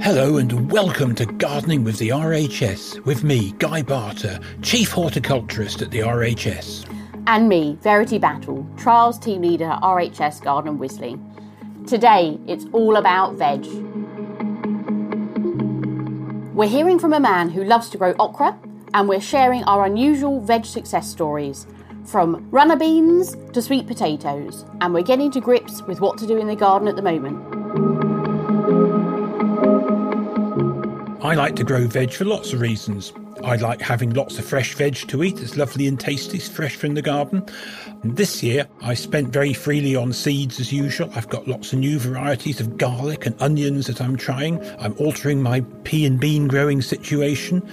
Hello and welcome to Gardening with the RHS with me, Guy Barter, Chief Horticulturist at the RHS. And me, Verity Battle, Trials Team Leader RHS Garden Wisley. Today, it's all about veg. We're hearing from a man who loves to grow okra, and we're sharing our unusual veg success stories from runner beans to sweet potatoes, and we're getting to grips with what to do in the garden at the moment. I like to grow veg for lots of reasons. I like having lots of fresh veg to eat. It's lovely and tasty, fresh from the garden. This year, I spent very freely on seeds as usual. I've got lots of new varieties of garlic and onions that I'm trying. I'm altering my pea and bean growing situation.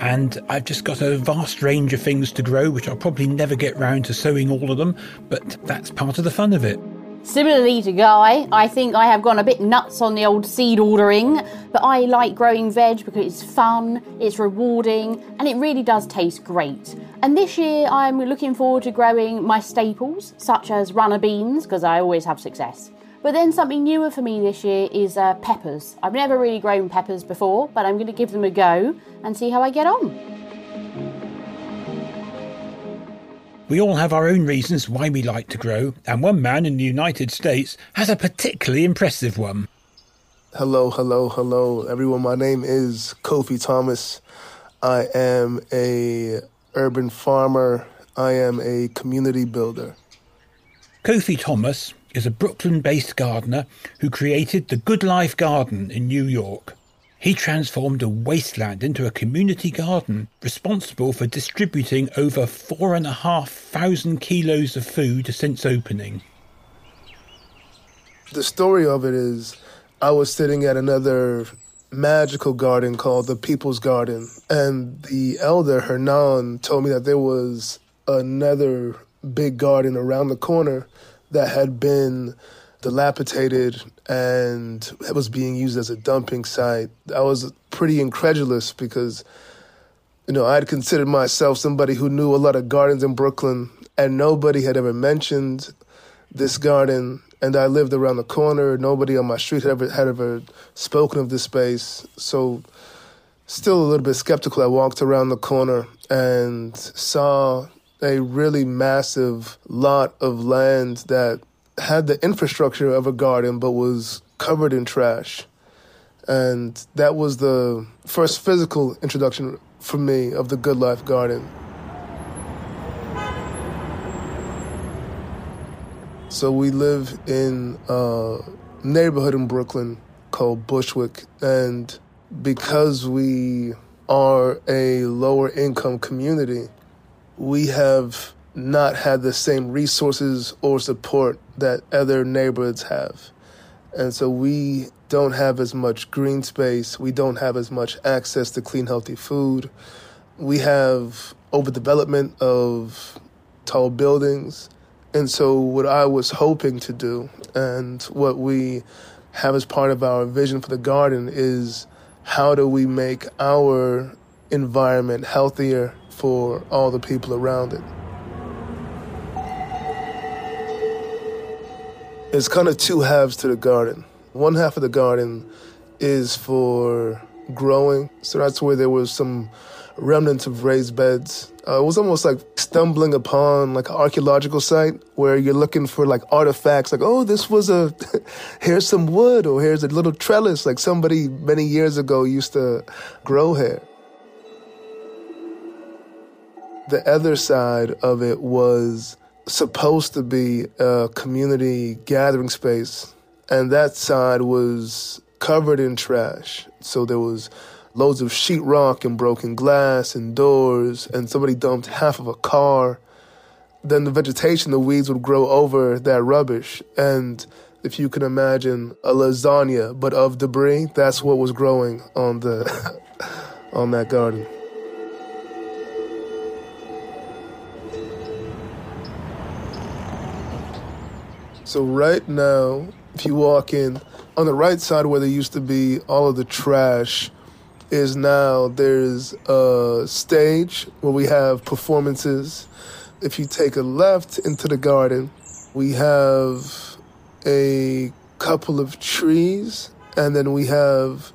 And I've just got a vast range of things to grow, which I'll probably never get round to sowing all of them, but that's part of the fun of it. Similarly to Guy, I think I have gone a bit nuts on the old seed ordering, but I like growing veg because it's fun, it's rewarding, and it really does taste great. And this year I'm looking forward to growing my staples, such as runner beans, because I always have success. But then something newer for me this year is uh, peppers. I've never really grown peppers before, but I'm going to give them a go and see how I get on. We all have our own reasons why we like to grow, and one man in the United States has a particularly impressive one. Hello, hello, hello, everyone. My name is Kofi Thomas. I am a urban farmer. I am a community builder. Kofi Thomas is a Brooklyn-based gardener who created the Good Life Garden in New York. He transformed a wasteland into a community garden responsible for distributing over four and a half thousand kilos of food since opening. The story of it is I was sitting at another magical garden called the People's Garden, and the elder Hernan told me that there was another big garden around the corner that had been dilapidated and it was being used as a dumping site. I was pretty incredulous because, you know, I had considered myself somebody who knew a lot of gardens in Brooklyn, and nobody had ever mentioned this garden. And I lived around the corner. Nobody on my street had ever had ever spoken of this space. So, still a little bit skeptical. I walked around the corner and saw a really massive lot of land that had the infrastructure of a garden but was covered in trash. And that was the first physical introduction for me of the Good Life Garden. So we live in a neighborhood in Brooklyn called Bushwick. And because we are a lower income community, we have not had the same resources or support that other neighborhoods have. And so we don't have as much green space. We don't have as much access to clean, healthy food. We have overdevelopment of tall buildings. And so, what I was hoping to do, and what we have as part of our vision for the garden, is how do we make our environment healthier for all the people around it? It's kind of two halves to the garden. One half of the garden is for growing, so that's where there was some remnants of raised beds. Uh, it was almost like stumbling upon like an archaeological site where you're looking for like artifacts, like oh, this was a here's some wood or here's a little trellis, like somebody many years ago used to grow here. The other side of it was supposed to be a community gathering space, and that side was covered in trash. So there was loads of sheetrock and broken glass and doors, and somebody dumped half of a car. Then the vegetation, the weeds would grow over that rubbish. And if you can imagine a lasagna, but of debris, that's what was growing on the on that garden. So right now, if you walk in, on the right side where there used to be all of the trash, is now there's a stage where we have performances. If you take a left into the garden, we have a couple of trees, and then we have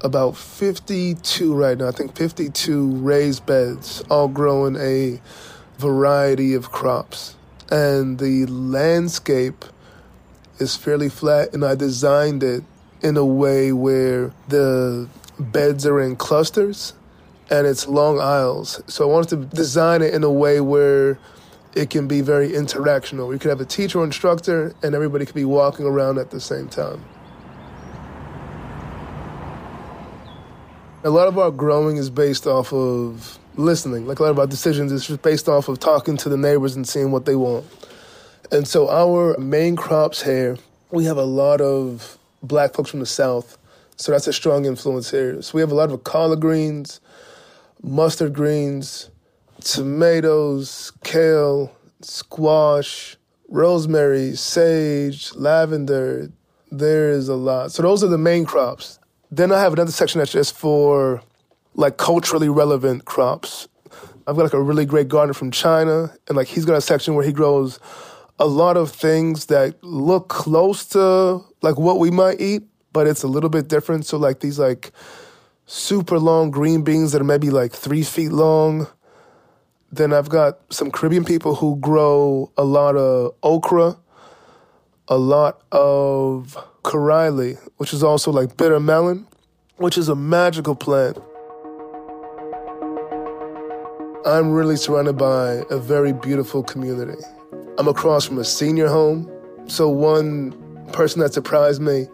about 52 right now, I think 52 raised beds, all growing a variety of crops. And the landscape is fairly flat, and I designed it in a way where the beds are in clusters and it's long aisles. So I wanted to design it in a way where it can be very interactional. You could have a teacher or instructor and everybody could be walking around at the same time. A lot of our growing is based off of listening. Like a lot of our decisions is just based off of talking to the neighbors and seeing what they want. And so our main crops here, we have a lot of black folks from the South so that's a strong influence here. So we have a lot of collard greens, mustard greens, tomatoes, kale, squash, rosemary, sage, lavender. There is a lot. So those are the main crops. Then I have another section that's just for like culturally relevant crops. I've got like a really great gardener from China, and like he's got a section where he grows a lot of things that look close to like what we might eat, but it's a little bit different. So like these like super long green beans that are maybe like three feet long. Then I've got some Caribbean people who grow a lot of okra, a lot of karaili, which is also like bitter melon, which is a magical plant. I'm really surrounded by a very beautiful community. I'm across from a senior home. So one person that surprised me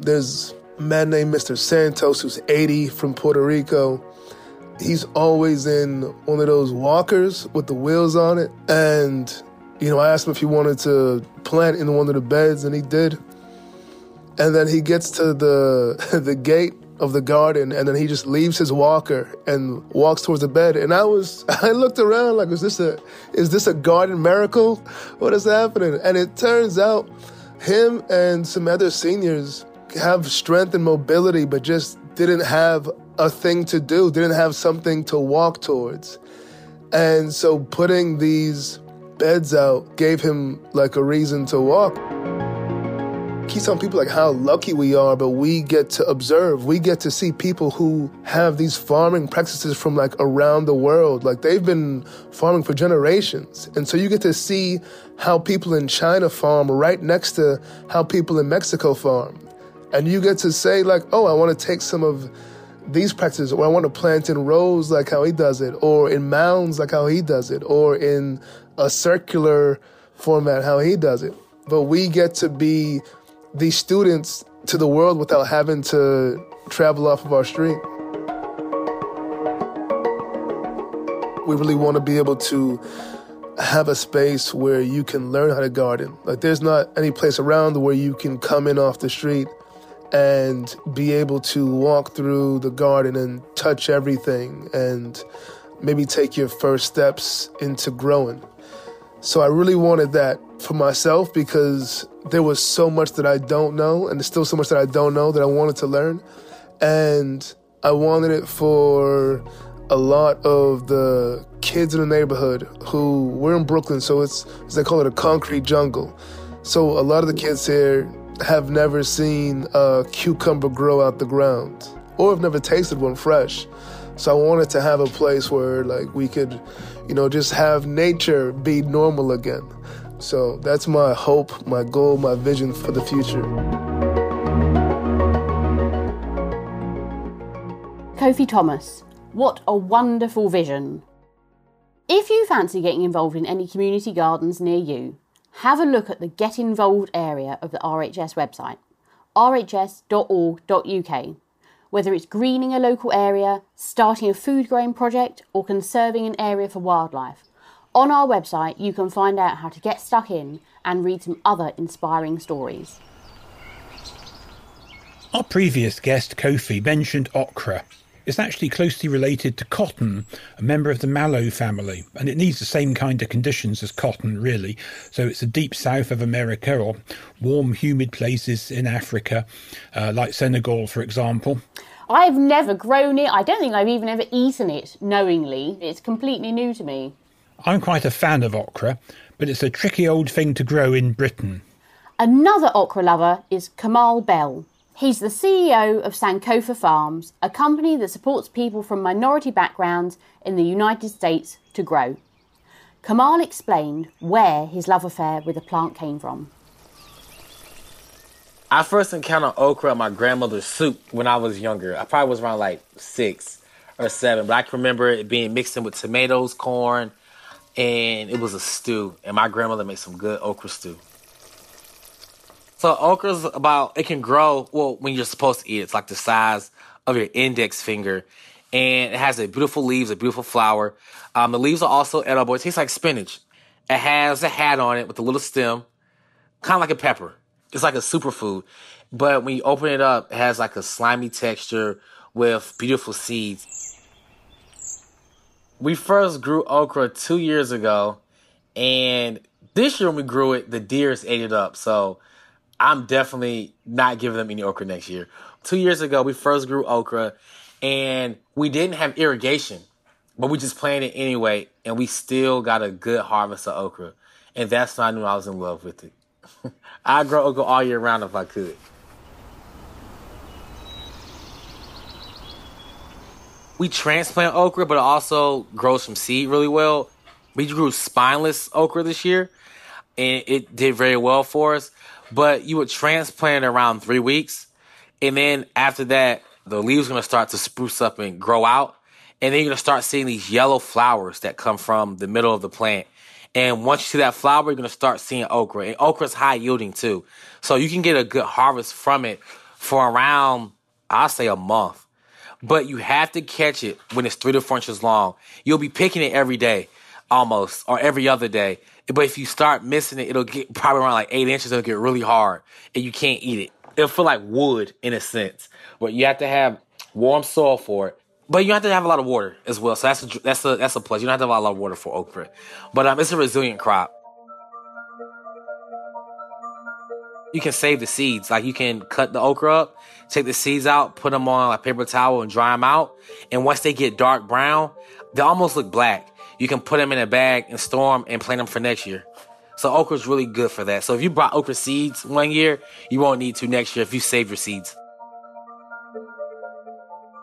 there's a man named Mr. Santos who's 80 from Puerto Rico. He's always in one of those walkers with the wheels on it. And, you know, I asked him if he wanted to plant in one of the beds, and he did. And then he gets to the the gate of the garden and then he just leaves his walker and walks towards the bed and i was i looked around like is this a is this a garden miracle what is happening and it turns out him and some other seniors have strength and mobility, but just didn't have a thing to do, didn't have something to walk towards. And so putting these beds out gave him like a reason to walk. Keep telling people like how lucky we are, but we get to observe. We get to see people who have these farming practices from like around the world. Like they've been farming for generations. And so you get to see how people in China farm right next to how people in Mexico farm and you get to say like, oh, I want to take some of these practices, or I want to plant in rows like how he does it, or in mounds like how he does it, or in a circular format how he does it. But we get to be these students to the world without having to travel off of our street. We really want to be able to have a space where you can learn how to garden. Like there's not any place around where you can come in off the street and be able to walk through the garden and touch everything and maybe take your first steps into growing. So I really wanted that for myself because there was so much that I don't know, and there's still so much that I don't know that I wanted to learn. And I wanted it for a lot of the kids in the neighborhood who we're in Brooklyn, so it's as they call it a concrete jungle. So a lot of the kids here have never seen a cucumber grow out the ground or have never tasted one fresh. So I wanted to have a place where like we could, you know, just have nature be normal again. So that's my hope, my goal, my vision for the future. Kofi Thomas, what a wonderful vision. If you fancy getting involved in any community gardens near you, have a look at the Get Involved area of the RHS website, rhs.org.uk. Whether it's greening a local area, starting a food growing project, or conserving an area for wildlife, on our website you can find out how to get stuck in and read some other inspiring stories. Our previous guest, Kofi, mentioned okra. It's actually closely related to cotton, a member of the mallow family, and it needs the same kind of conditions as cotton, really. So it's the deep south of America or warm, humid places in Africa, uh, like Senegal, for example. I've never grown it. I don't think I've even ever eaten it knowingly. It's completely new to me. I'm quite a fan of okra, but it's a tricky old thing to grow in Britain. Another okra lover is Kamal Bell. He's the CEO of Sankofa Farms, a company that supports people from minority backgrounds in the United States to grow. Kamal explained where his love affair with the plant came from. I first encountered okra in my grandmother's soup when I was younger. I probably was around like six or seven, but I can remember it being mixed in with tomatoes, corn, and it was a stew. And my grandmother made some good okra stew. So okra's about it can grow well when you're supposed to eat it. It's like the size of your index finger, and it has a beautiful leaves, a beautiful flower. Um, the leaves are also edible. It tastes like spinach. It has a hat on it with a little stem, kind of like a pepper. It's like a superfood, but when you open it up, it has like a slimy texture with beautiful seeds. We first grew okra two years ago, and this year when we grew it, the deers ate it up. So I'm definitely not giving them any okra next year. Two years ago, we first grew okra and we didn't have irrigation, but we just planted anyway, and we still got a good harvest of okra. And that's when I knew I was in love with it. I'd grow okra all year round if I could. We transplant okra, but it also grows from seed really well. We grew spineless okra this year, and it did very well for us but you would transplant around three weeks. And then after that, the leaves to start to spruce up and grow out. And then you're to start seeing these yellow flowers that come from the middle of the plant. And once you see that flower, you're to start seeing okra. And okra is high yielding too. So you can get a good harvest from it for around, I'll say a month. But you have to catch it when it's three to four inches long. You'll be picking it every day almost or every other day. But if you start missing it, it'll get probably around like eight inches. It'll get really hard, and you can't eat it. It'll feel like wood in a sense, but you have to have warm soil for it. But you have to have a lot of water as well. So that's a, that's a that's a plus. You don't have to have a lot of water for okra, but um, it's a resilient crop. You can save the seeds. Like you can cut the okra up, take the seeds out, put them on a paper towel, and dry them out. And once they get dark brown, they almost look black you can put them in a bag and store them and plant them for next year. So okra is really good for that. So if you brought okra seeds one year, you won't need to next year if you save your seeds.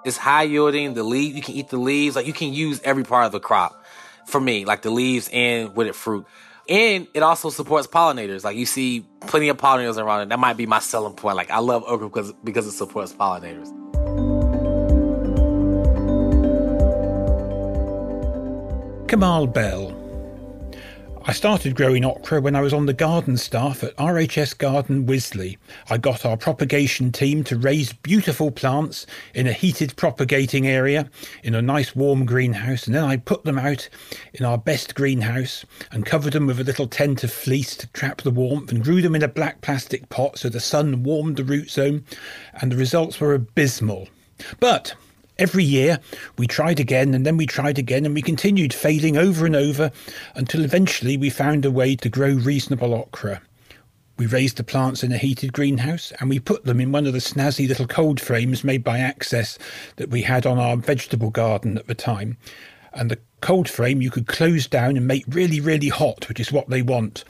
It's high yielding. The leaf you can eat the leaves. Like you can use every part of the crop. For me, like the leaves and with it fruit. And it also supports pollinators. Like you see plenty of pollinators around it. That might be my selling point. Like I love okra because because it supports pollinators. Kamal Bell. I started growing okra when I was on the garden staff at RHS Garden Wisley. I got our propagation team to raise beautiful plants in a heated propagating area in a nice warm greenhouse, and then I put them out in our best greenhouse and covered them with a little tent of fleece to trap the warmth and grew them in a black plastic pot so the sun warmed the root zone, and the results were abysmal. But Every year we tried again and then we tried again and we continued failing over and over until eventually we found a way to grow reasonable okra. We raised the plants in a heated greenhouse and we put them in one of the snazzy little cold frames made by Access that we had on our vegetable garden at the time. And the cold frame you could close down and make really, really hot, which is what they want.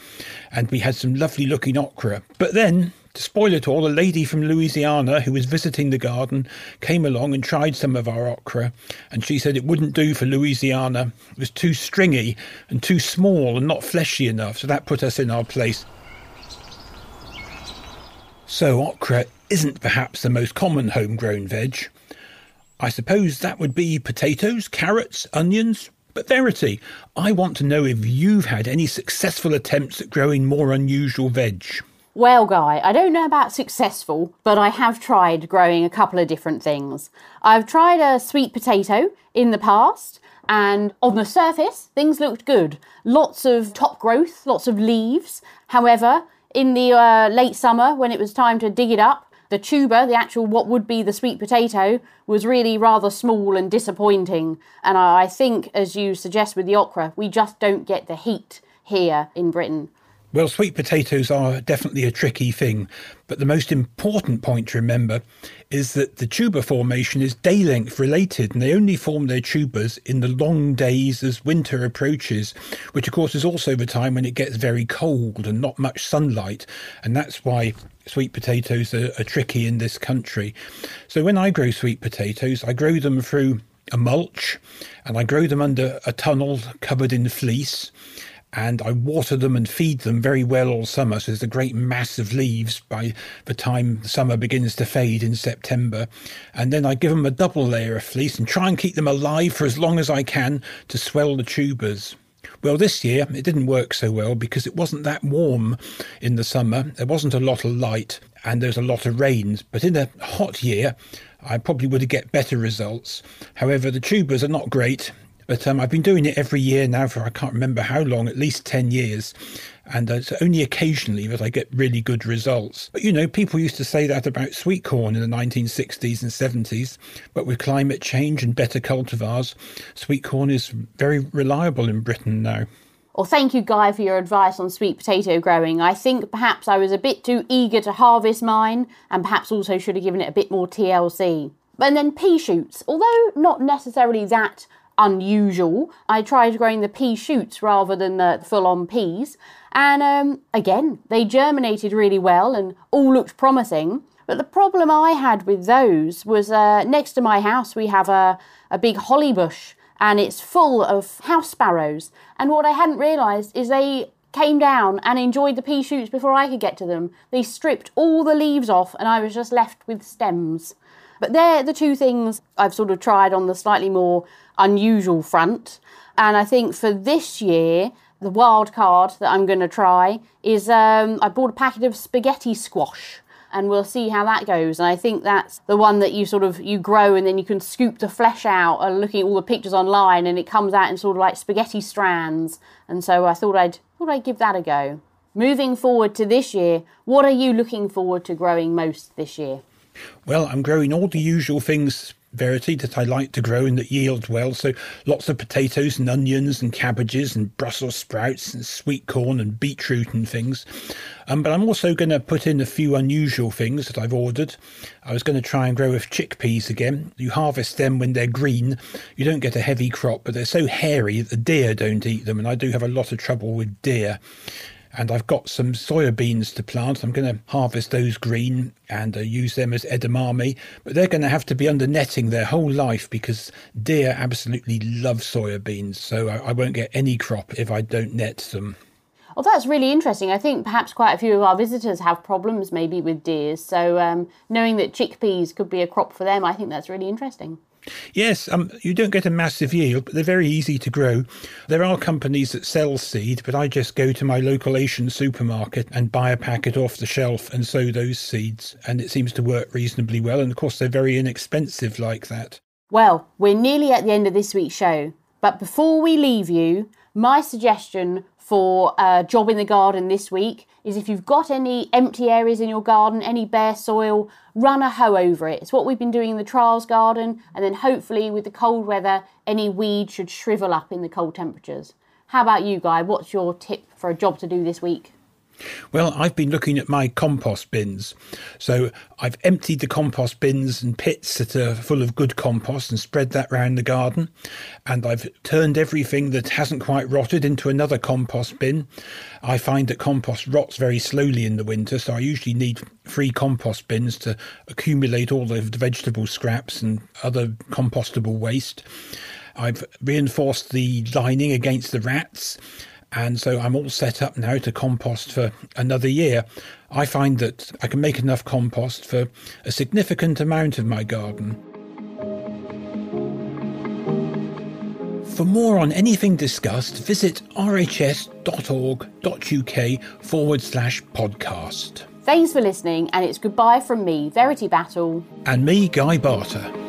And we had some lovely looking okra. But then To spoil it all, a lady from Louisiana who was visiting the garden came along and tried some of our okra, and she said it wouldn't do for Louisiana. It was too stringy and too small and not fleshy enough, so that put us in our place. So, okra isn't perhaps the most common homegrown veg. I suppose that would be potatoes, carrots, onions. But Verity, I want to know if you've had any successful attempts at growing more unusual veg. Well, Guy, I don't know about successful, but I have tried growing a couple of different things. I've tried a sweet potato in the past, and on the surface, things looked good. Lots of top growth, lots of leaves. However, in the uh, late summer, when it was time to dig it up, the tuber, the actual what would be the sweet potato, was really rather small and disappointing. And I think, as you suggest with the okra, we just don't get the heat here in Britain. Well, sweet potatoes are definitely a tricky thing, but the most important point to remember is that the tuber formation is day length related, and they only form their tubers in the long days as winter approaches, which of course is also the time when it gets very cold and not much sunlight, and that's why sweet potatoes are, are tricky in this country. So when I grow sweet potatoes, I grow them through a mulch, and I grow them under a tunnel covered in fleece and I water them and feed them very well all summer. So there's a great mass of leaves by the time summer begins to fade in September. And then I give them a double layer of fleece and try and keep them alive for as long as I can to swell the tubers. Well, this year it didn't work so well because it wasn't that warm in the summer. There wasn't a lot of light and there was a lot of rains. But in a hot year, I probably would have get better results. However, the tubers are not great but um, I've been doing it every year now for I can't remember how long, at least 10 years. And uh, it's only occasionally that I get really good results. But you know, people used to say that about sweet corn in the 1960s and 70s. But with climate change and better cultivars, sweet corn is very reliable in Britain now. Well, thank you, Guy, for your advice on sweet potato growing. I think perhaps I was a bit too eager to harvest mine, and perhaps also should have given it a bit more TLC. And then pea shoots, although not necessarily that unusual. I tried growing the pea shoots rather than the full on peas. And um, again, they germinated really well and all looked promising. But the problem I had with those was uh, next to my house, we have a, a big holly bush and it's full of house sparrows. And what I hadn't realised is they came down and enjoyed the pea shoots before I could get to them. They stripped all the leaves off and I was just left with stems. But they're the two things I've sort of tried on the slightly more unusual front. And I think for this year, the wild card that I'm going to try is um, I bought a packet of spaghetti squash and we'll see how that goes. And I think that's the one that you sort of you grow and then you can scoop the flesh out. And looking at all the pictures online, and it comes out in sort of like spaghetti strands. And so I thought I'd thought I'd give that a go. Moving forward to this year, what are you looking forward to growing most this year? Well, I'm growing all the usual things Verity that I like to grow and that yield well. So lots of potatoes and onions and cabbages and Brussels sprouts and sweet corn and beetroot and things. Um, but I'm also going to put in a few unusual things that I've ordered. I was going to try and grow with chickpeas again. You harvest them when they're green. You don't get a heavy crop, but they're so hairy that the deer don't eat them, and I do have a lot of trouble with deer and I've got some soya beans to plant. I'm going to harvest those green and uh, use them as edamame, but they're going to have to be under netting their whole life because deer absolutely love soya beans. So I, I won't get any crop if I don't net them. Well, that's really interesting. I think perhaps quite a few of our visitors have problems maybe with deers. So um, knowing that chickpeas could be a crop for them, I think that's really interesting. Yes, um, you don't get a massive yield, but they're very easy to grow. There are companies that sell seed, but I just go to my local Asian supermarket and buy a packet off the shelf and sow those seeds, and it seems to work reasonably well. And of course, they're very inexpensive like that. Well, we're nearly at the end of this week's show, but before we leave you, my suggestion for a job in the garden this week is if you've got any empty areas in your garden, any bare soil, run a hoe over it. It's what we've been doing in the trials garden, and then hopefully with the cold weather, any weed should shrivel up in the cold temperatures. How about you, Guy? What's your tip for a job to do this week? Well, I've been looking at my compost bins. So I've emptied the compost bins and pits that are full of good compost and spread that round the garden. And I've turned everything that hasn't quite rotted into another compost bin. I find that compost rots very slowly in the winter, so I usually need three compost bins to accumulate all the vegetable scraps and other compostable waste. I've reinforced the lining against the rats and so I'm all set up now to compost for another year. I find that I can make enough compost for a significant amount of my garden. For more on anything discussed, visit rhs.org.uk forward slash podcast. Thanks for listening, and it's goodbye from me, Verity Battle. And me, Guy Barter.